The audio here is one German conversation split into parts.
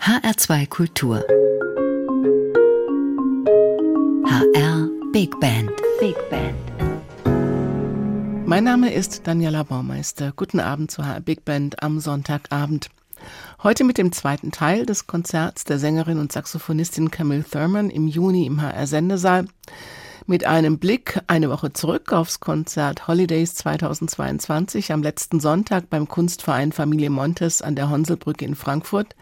HR2 Kultur. HR Big Band. Big Band. Mein Name ist Daniela Baumeister. Guten Abend zu HR Big Band am Sonntagabend. Heute mit dem zweiten Teil des Konzerts der Sängerin und Saxophonistin Camille Thurman im Juni im HR Sendesaal mit einem Blick eine Woche zurück aufs Konzert Holidays 2022 am letzten Sonntag beim Kunstverein Familie Montes an der Honselbrücke in Frankfurt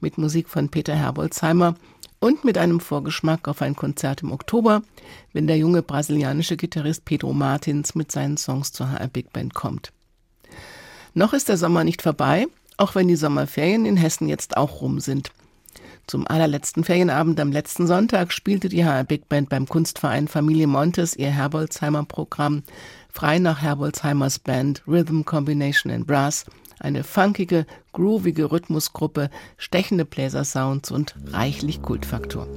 mit Musik von Peter Herbolzheimer und mit einem Vorgeschmack auf ein Konzert im Oktober, wenn der junge brasilianische Gitarrist Pedro Martins mit seinen Songs zur HR Big Band kommt. Noch ist der Sommer nicht vorbei, auch wenn die Sommerferien in Hessen jetzt auch rum sind. Zum allerletzten Ferienabend am letzten Sonntag spielte die HR Big Band beim Kunstverein Familie Montes ihr Herbolzheimer Programm frei nach Herbolzheimers Band Rhythm Combination and Brass, eine funkige, groovige Rhythmusgruppe, stechende Bläsersounds und reichlich Kultfaktor.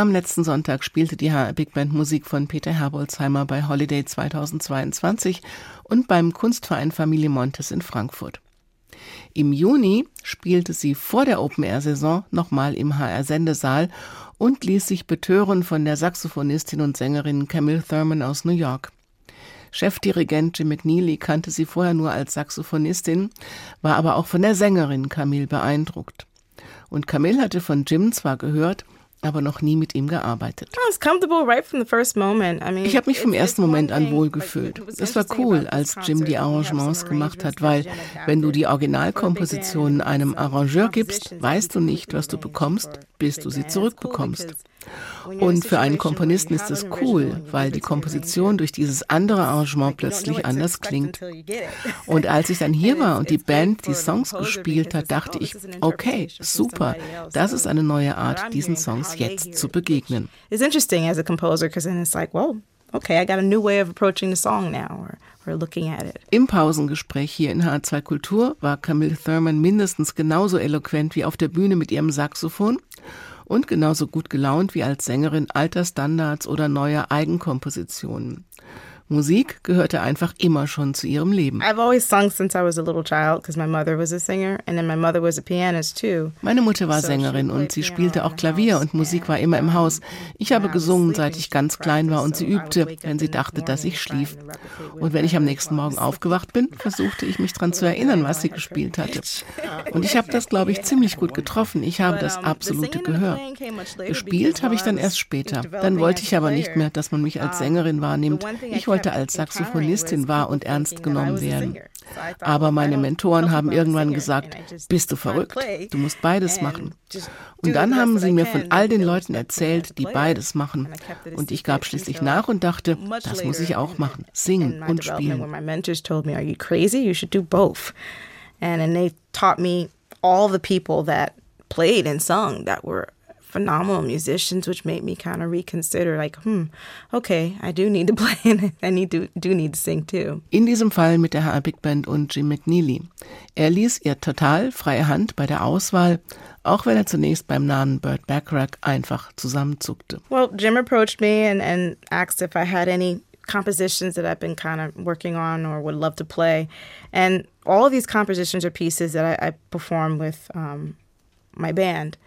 Am letzten Sonntag spielte die HR Big Band Musik von Peter Herbolzheimer bei Holiday 2022 und beim Kunstverein Familie Montes in Frankfurt. Im Juni spielte sie vor der Open-Air-Saison nochmal im HR-Sendesaal und ließ sich betören von der Saxophonistin und Sängerin Camille Thurman aus New York. Chefdirigent Jim McNeely kannte sie vorher nur als Saxophonistin, war aber auch von der Sängerin Camille beeindruckt. Und Camille hatte von Jim zwar gehört, aber noch nie mit ihm gearbeitet. Ich habe mich vom ersten Moment an wohlgefühlt. Es war cool, als Jim die Arrangements gemacht hat, weil wenn du die Originalkompositionen einem Arrangeur gibst, weißt du nicht, was du bekommst, bis du sie zurückbekommst. Und für einen Komponisten ist es cool, weil die Komposition durch dieses andere Arrangement plötzlich anders klingt. Und als ich dann hier war und die Band die Songs gespielt hat, dachte ich, okay, super, das ist eine neue Art, diesen Songs jetzt zu begegnen. It's interesting as a composer because then it's like, whoa, okay, I got a new way of approaching the song now or, or looking at it. Im Pausengespräch hier in H2 Kultur war Camille Thurman mindestens genauso eloquent wie auf der Bühne mit ihrem Saxophon und genauso gut gelaunt wie als Sängerin alter Standards oder neuer Eigenkompositionen. Musik gehörte einfach immer schon zu ihrem Leben. I've always sung since I was a little child because my mother was a singer and then my mother was a pianist too. Meine Mutter war Sängerin und sie spielte auch Klavier und Musik war immer im Haus. Ich habe gesungen, seit ich ganz klein war und sie übte, wenn sie dachte, dass ich schlief. Und wenn ich am nächsten Morgen aufgewacht bin, versuchte ich mich daran zu erinnern, was sie gespielt hatte. Und ich habe das, glaube ich, ziemlich gut getroffen. Ich habe das absolute Gehör. Gespielt habe ich dann erst später. Dann wollte ich aber nicht mehr, dass man mich als Sängerin wahrnimmt. Ich wollte wollte als Saxophonistin wahr und ernst genommen werden. Aber meine Mentoren haben irgendwann gesagt, bist du verrückt? Du musst beides machen. Und dann haben sie mir von all den Leuten erzählt, die beides machen. Und ich gab schließlich nach und dachte, das muss ich auch machen, singen und spielen. And they taught me all the people that played and sung that were phenomenal musicians, which made me kind of reconsider, like, hmm, okay, I do need to play and I need to, do need to sing too. In diesem Fall mit der HR Big Band und Jim McNeely. Er ließ ihr total freie Hand bei der Auswahl, auch wenn er zunächst beim Namen Burt Bacharach einfach zusammenzuckte. Well, Jim approached me and, and asked if I had any compositions that I've been kind of working on or would love to play. And all of these compositions are pieces that I, I perform with um.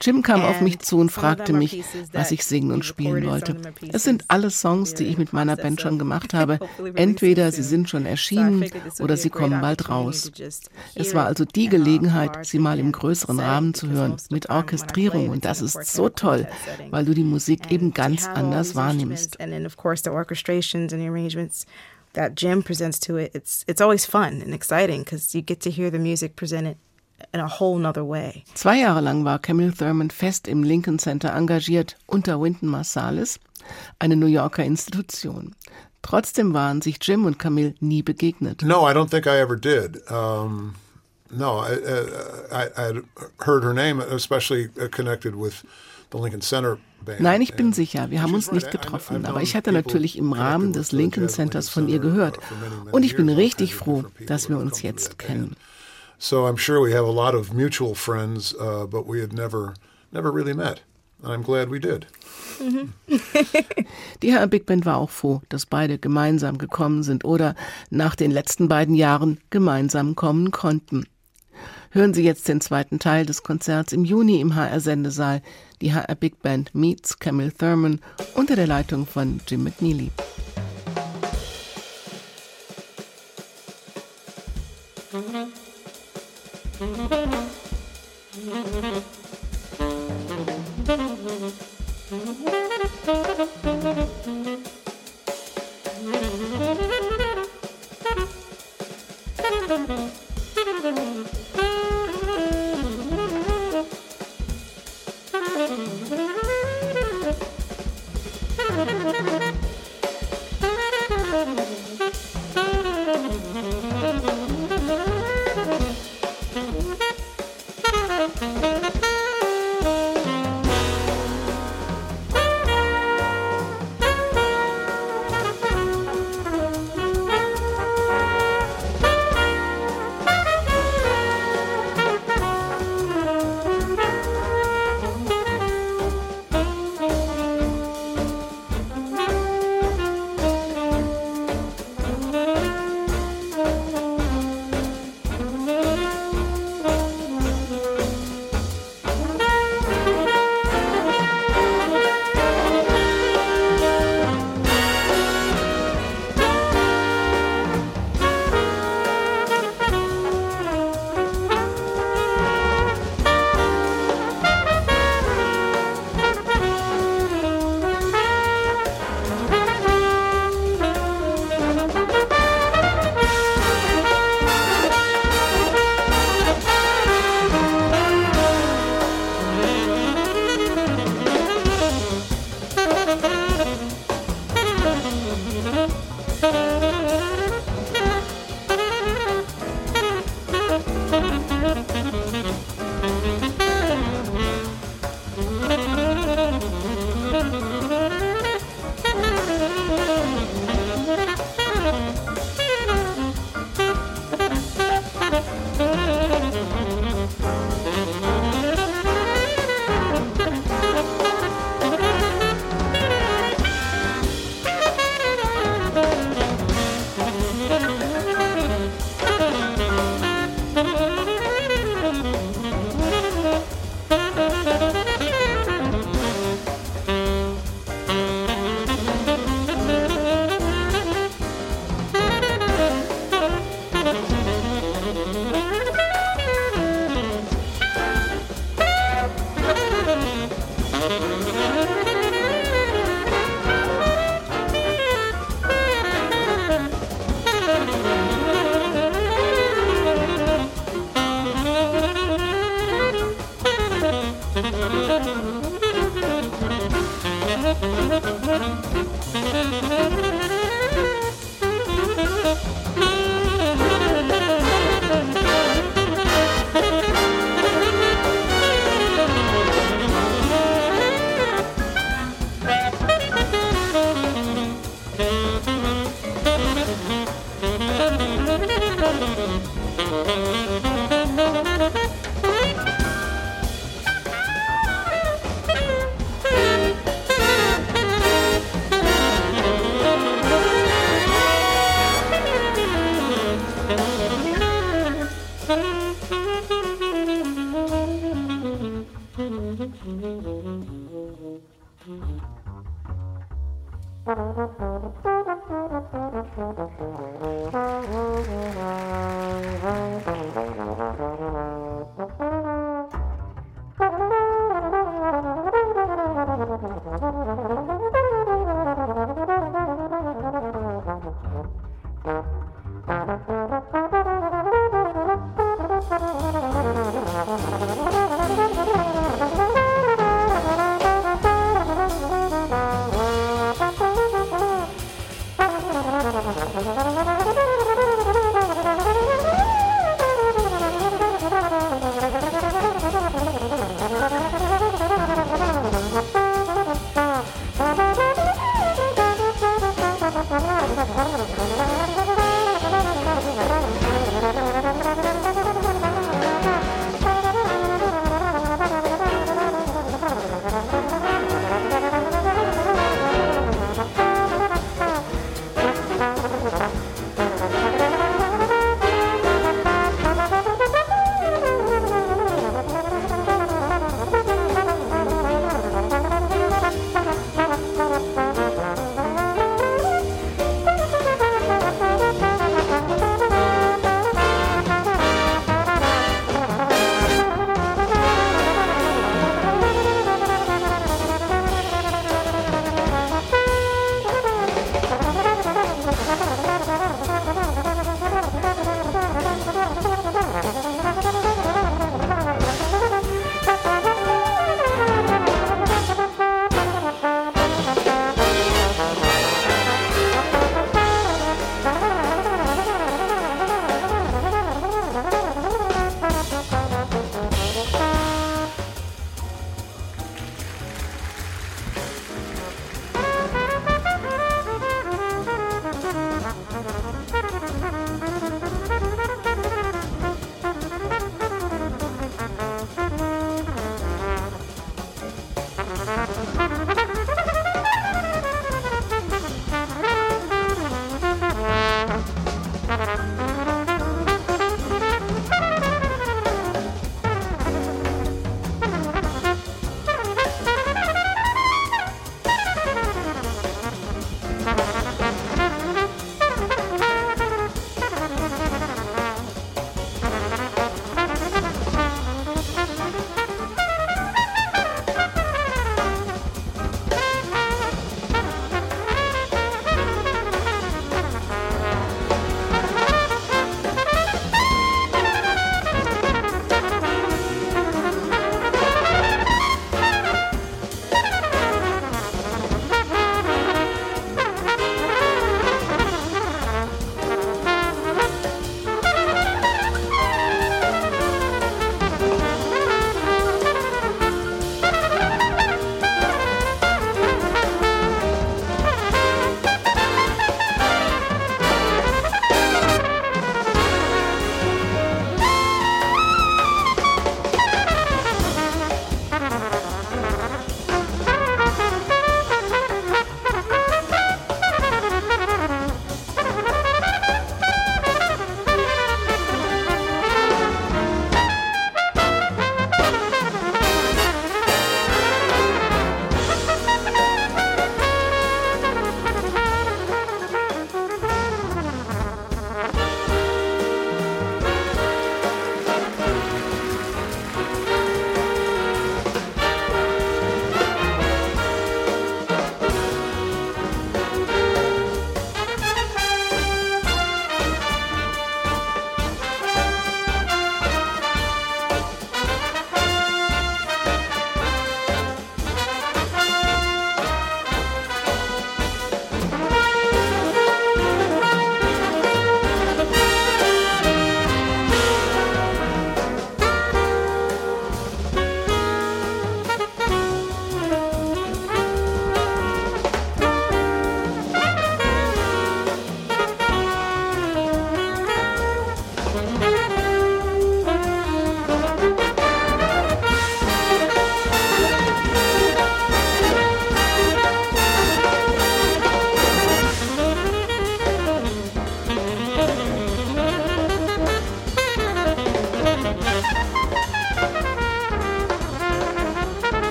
Jim kam auf mich zu und fragte mich, was ich singen und spielen wollte. Es sind alle Songs, die ich mit meiner Band schon gemacht habe. Entweder sie sind schon erschienen oder sie kommen bald raus. Es war also die Gelegenheit, sie mal im größeren Rahmen zu hören, mit Orchestrierung. Und das ist so toll, weil du die Musik eben ganz anders wahrnimmst. that Jim presents to it, it's it's always fun and exciting because you get to hear the music presented in a whole nother way. Zwei Jahre lang war Camille Thurman fest im Lincoln Center engagiert unter Wynton Marsalis, eine New Yorker Institution. Trotzdem waren sich Jim und Camille nie begegnet. No, I don't think I ever did. Um, no, I, I, I heard her name, especially connected with the Lincoln Center Nein, ich bin sicher, wir haben uns nicht getroffen, aber ich hatte natürlich im Rahmen des Lincoln Centers von ihr gehört. Und ich bin richtig froh, dass wir uns jetzt kennen. So I'm sure we have a lot of mutual friends, uh, but we had never, never really met. And I'm glad we did. Die Herr Big Band war auch froh, dass beide gemeinsam gekommen sind oder nach den letzten beiden Jahren gemeinsam kommen konnten. Hören Sie jetzt den zweiten Teil des Konzerts im Juni im HR-Sendesaal. Die HR Big Band meets Camille Thurman unter der Leitung von Jim McNeely. Mm-hmm. Bye.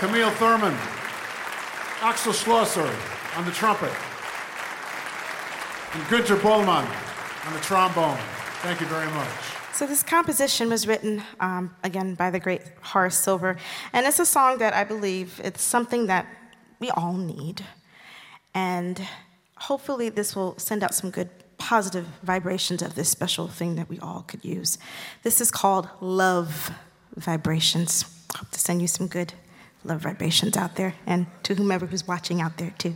Camille Thurman. Axel Schlosser on the trumpet. And Günter Bollmann on the trombone. Thank you very much. So this composition was written um, again by the great Horace Silver, and it's a song that I believe it's something that we all need, and hopefully this will send out some good positive vibrations of this special thing that we all could use. This is called love vibrations. Hope to send you some good love vibrations out there, and to whomever who's watching out there too.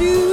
you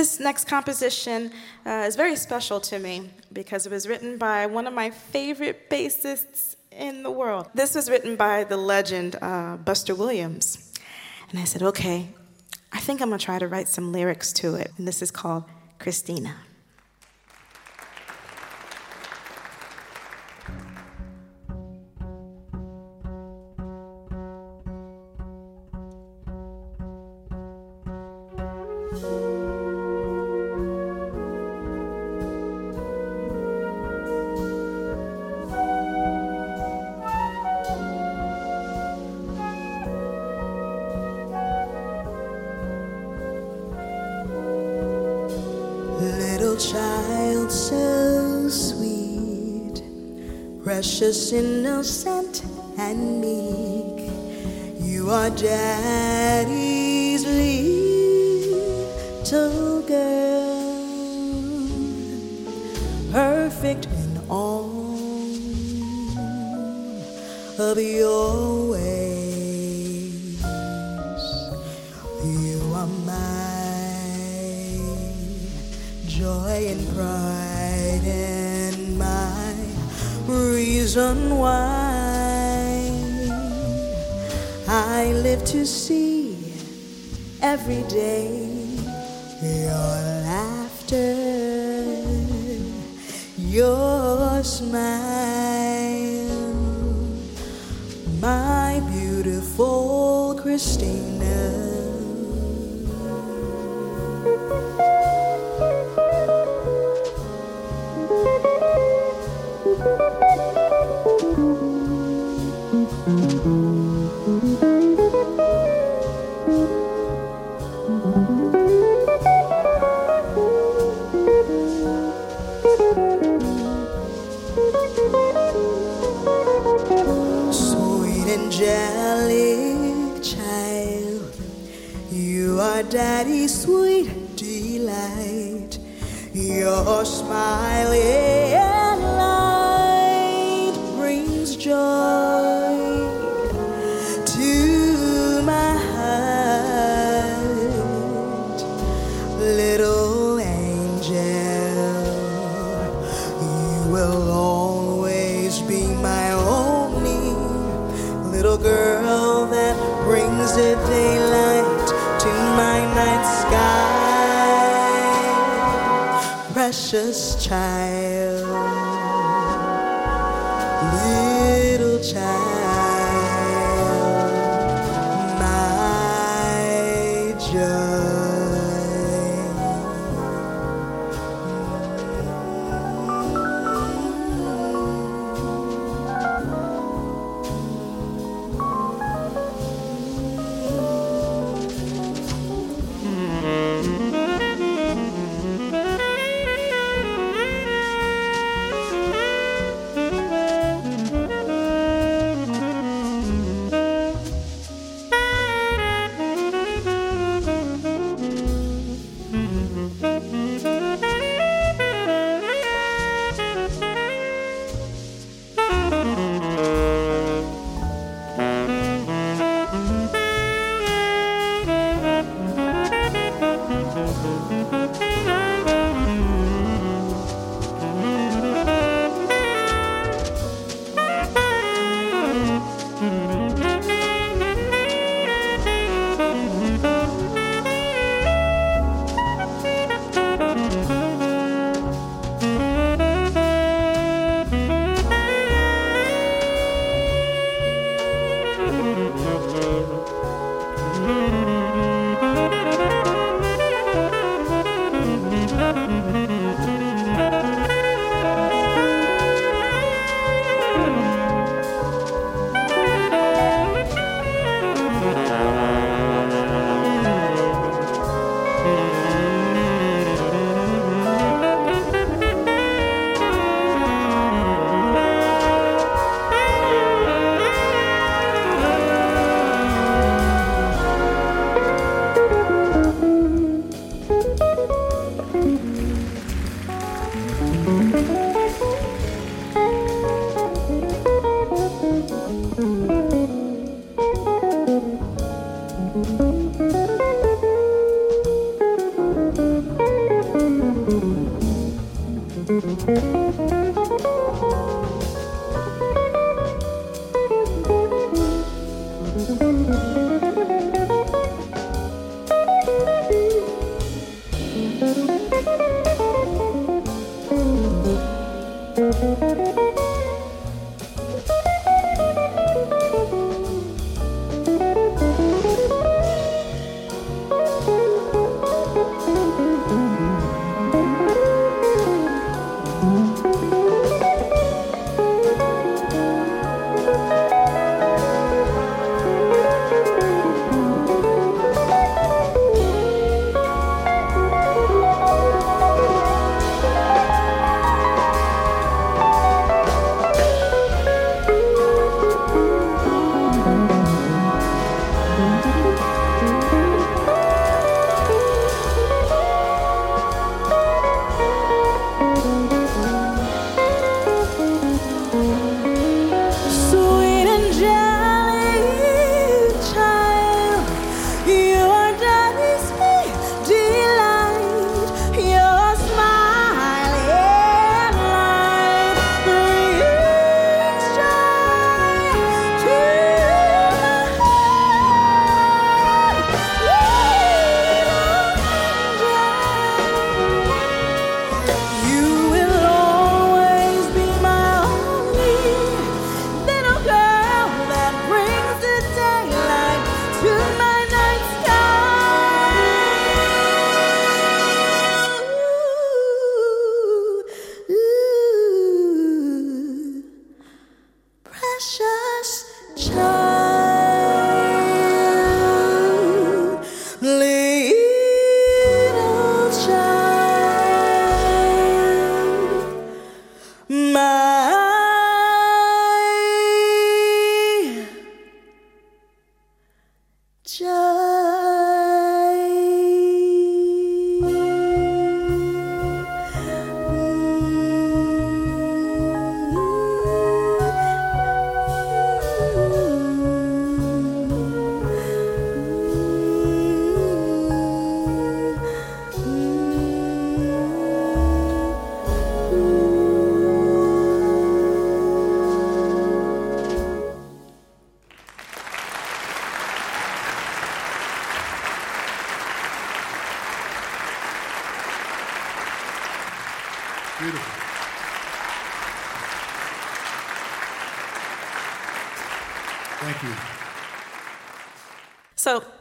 This next composition uh, is very special to me because it was written by one of my favorite bassists in the world. This was written by the legend uh, Buster Williams. And I said, okay, I think I'm gonna try to write some lyrics to it. And this is called Christina. Innocent, and meek. You are daddy's little girl, perfect in all of your reason why I live to see every day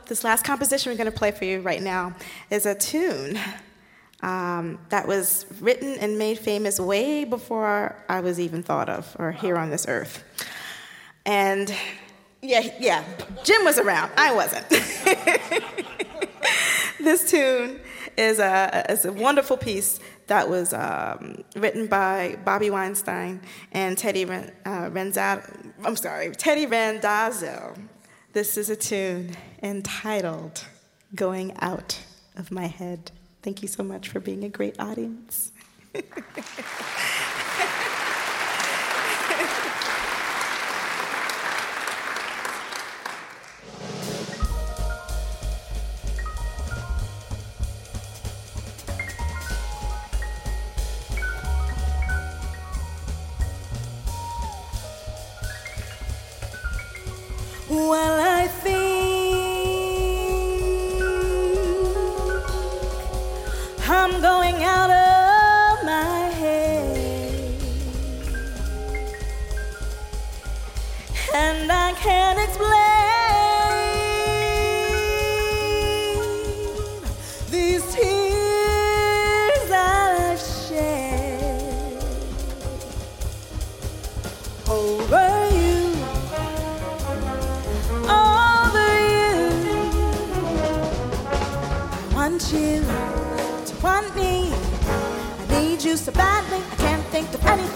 this last composition we're going to play for you right now is a tune um, that was written and made famous way before I was even thought of or here on this earth. And yeah, yeah, Jim was around, I wasn't. this tune is a, is a wonderful piece that was um, written by Bobby Weinstein and Teddy Ren, uh, I'm sorry, Teddy Randazzo. This is a tune entitled Going Out of My Head. Thank you so much for being a great audience. going out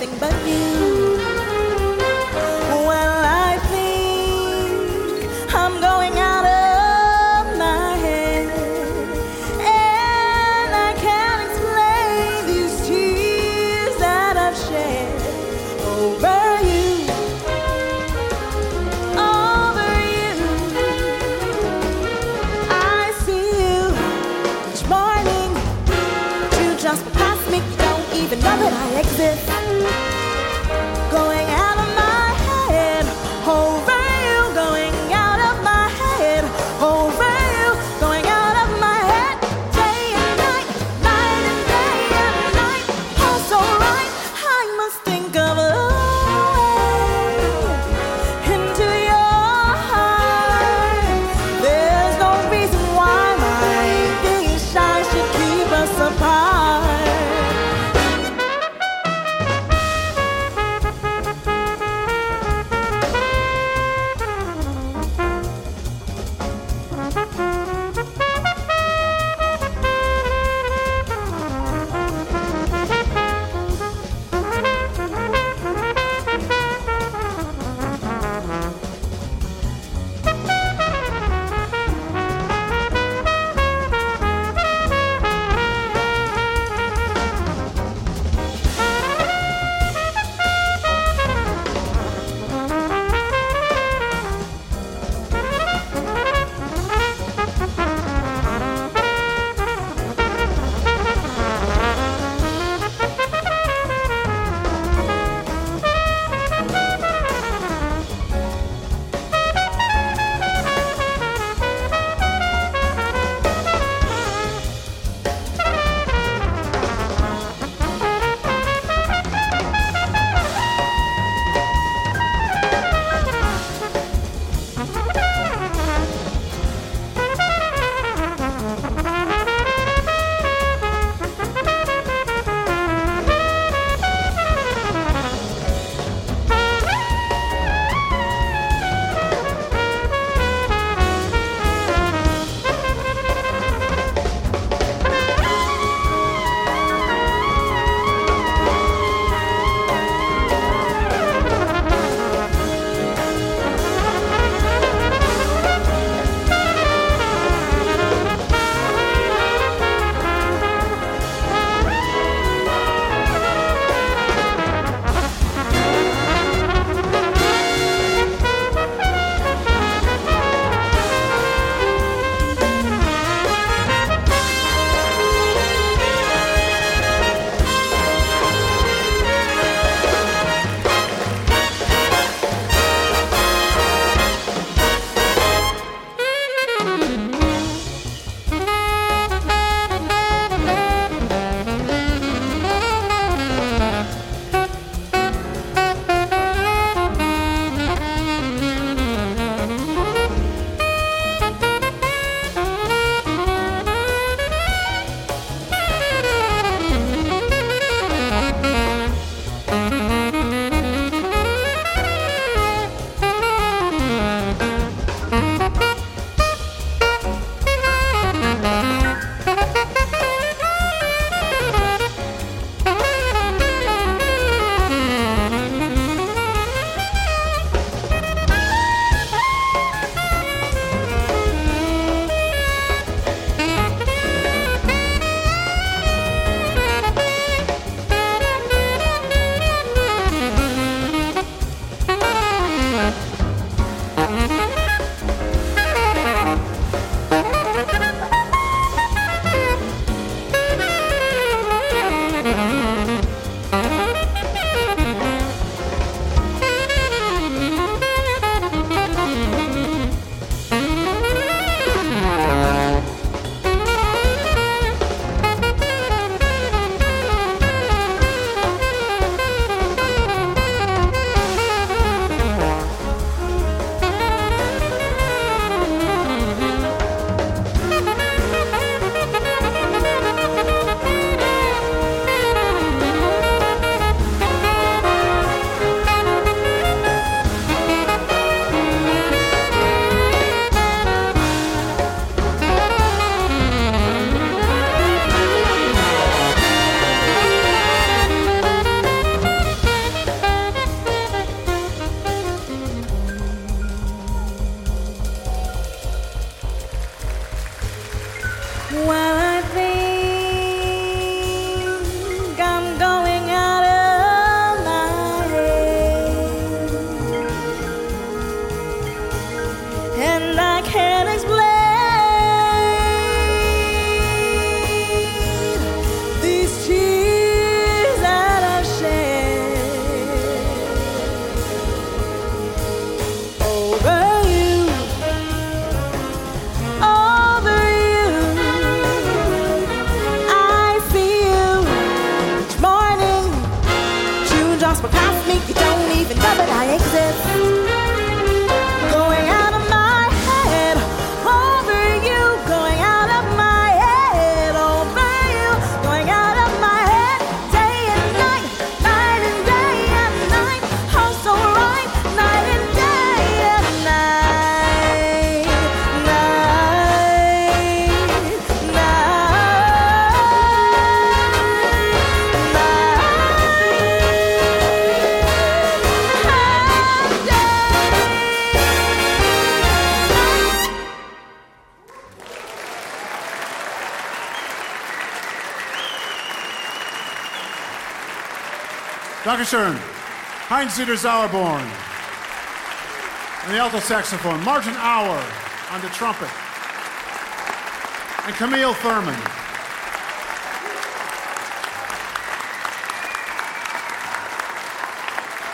think of anything but you. Dankeschön. Heinz Dieter Sauerborn. On the alto saxophone. Martin Auer on the trumpet. And Camille Thurman.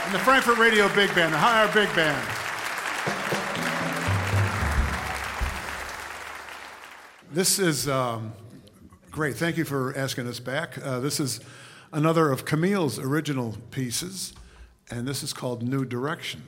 And the Frankfurt Radio Big Band, the Higher Big Band. This is um, great. Thank you for asking us back. Uh, this is another of Camille's original pieces, and this is called New Direction.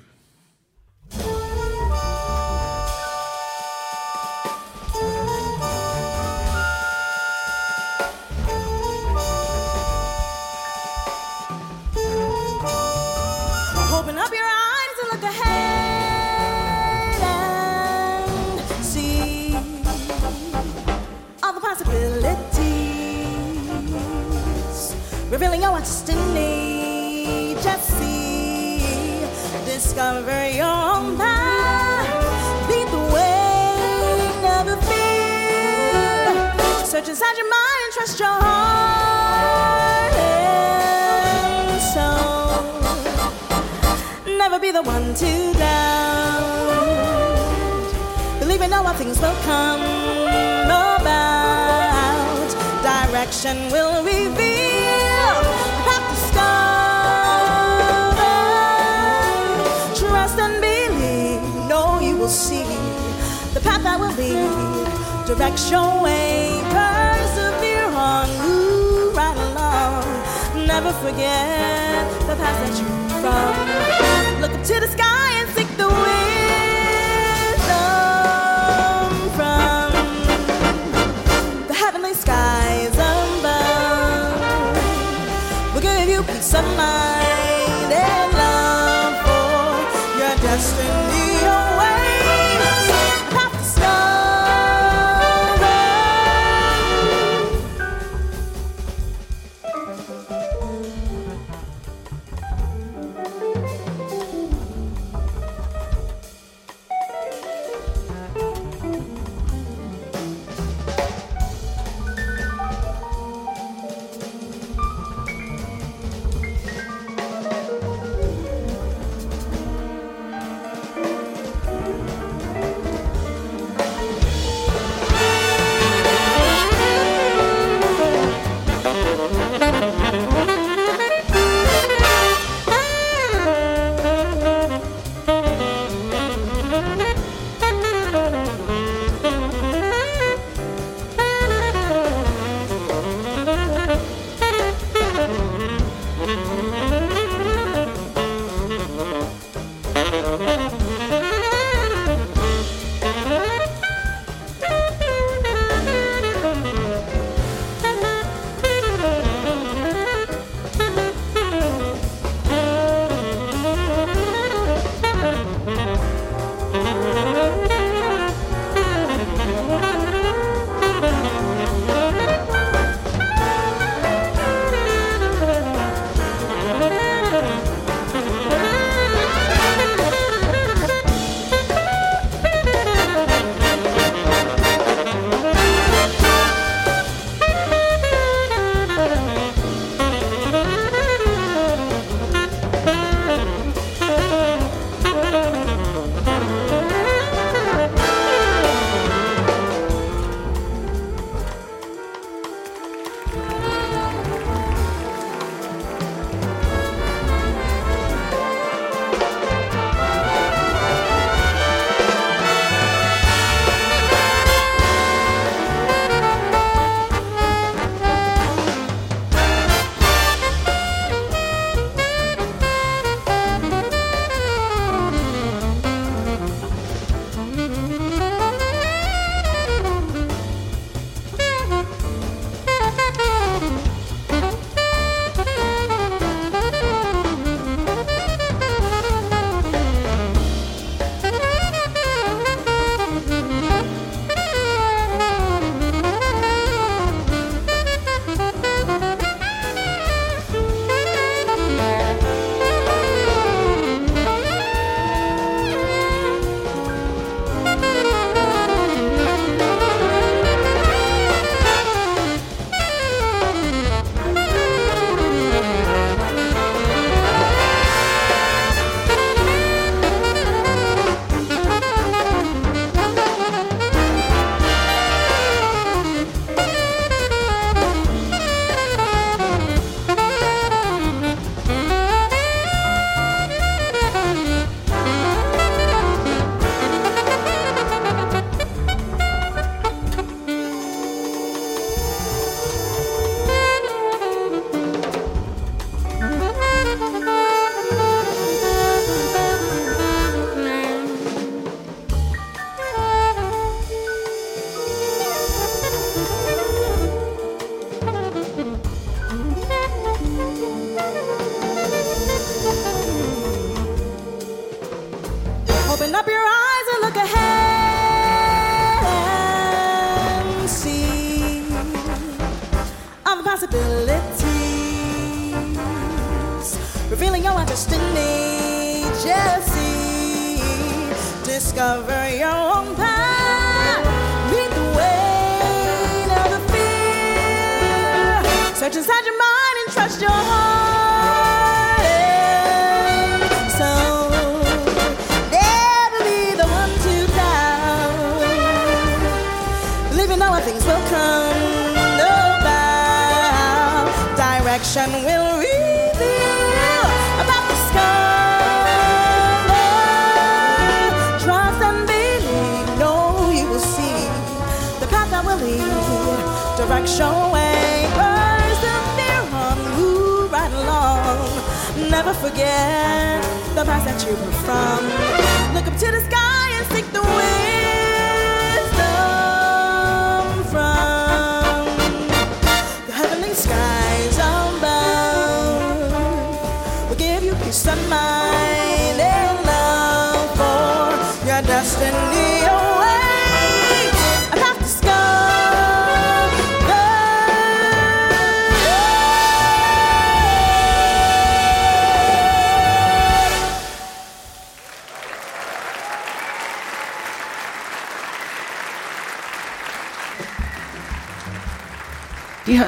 Direction will reveal the path discover. Trust and believe. Know you will see the path that will lead. Direct your way. Persevere on. Move right along. Never forget the path that you from. Look up to the sky am I their love for your destiny?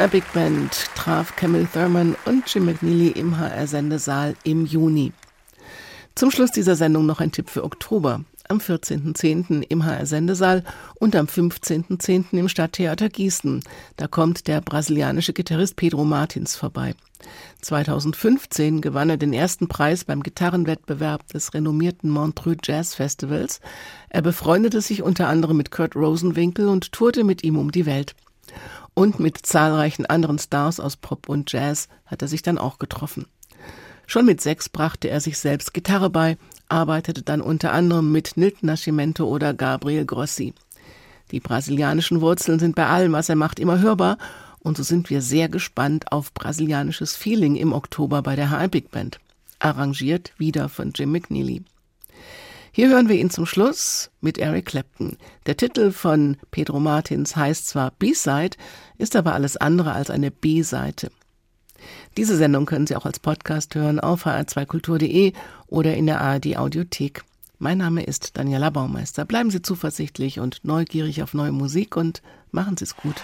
HR Big Band traf Camille Thurman und Jim McNeely im HR-Sendesaal im Juni. Zum Schluss dieser Sendung noch ein Tipp für Oktober. Am 14.10. im HR-Sendesaal und am 15.10. im Stadttheater Gießen. Da kommt der brasilianische Gitarrist Pedro Martins vorbei. 2015 gewann er den ersten Preis beim Gitarrenwettbewerb des renommierten Montreux Jazz Festivals. Er befreundete sich unter anderem mit Kurt Rosenwinkel und tourte mit ihm um die Welt. Und mit zahlreichen anderen Stars aus Pop und Jazz hat er sich dann auch getroffen. Schon mit sechs brachte er sich selbst Gitarre bei, arbeitete dann unter anderem mit Nilton Nascimento oder Gabriel Grossi. Die brasilianischen Wurzeln sind bei allem, was er macht, immer hörbar und so sind wir sehr gespannt auf brasilianisches Feeling im Oktober bei der HR Big Band. Arrangiert wieder von Jim McNeely. Hier hören wir ihn zum Schluss mit Eric Clapton. Der Titel von Pedro Martins heißt zwar B-Side, ist aber alles andere als eine B-Seite. Diese Sendung können Sie auch als Podcast hören auf hr2kultur.de oder in der ARD Audiothek. Mein Name ist Daniela Baumeister. Bleiben Sie zuversichtlich und neugierig auf neue Musik und machen Sie es gut.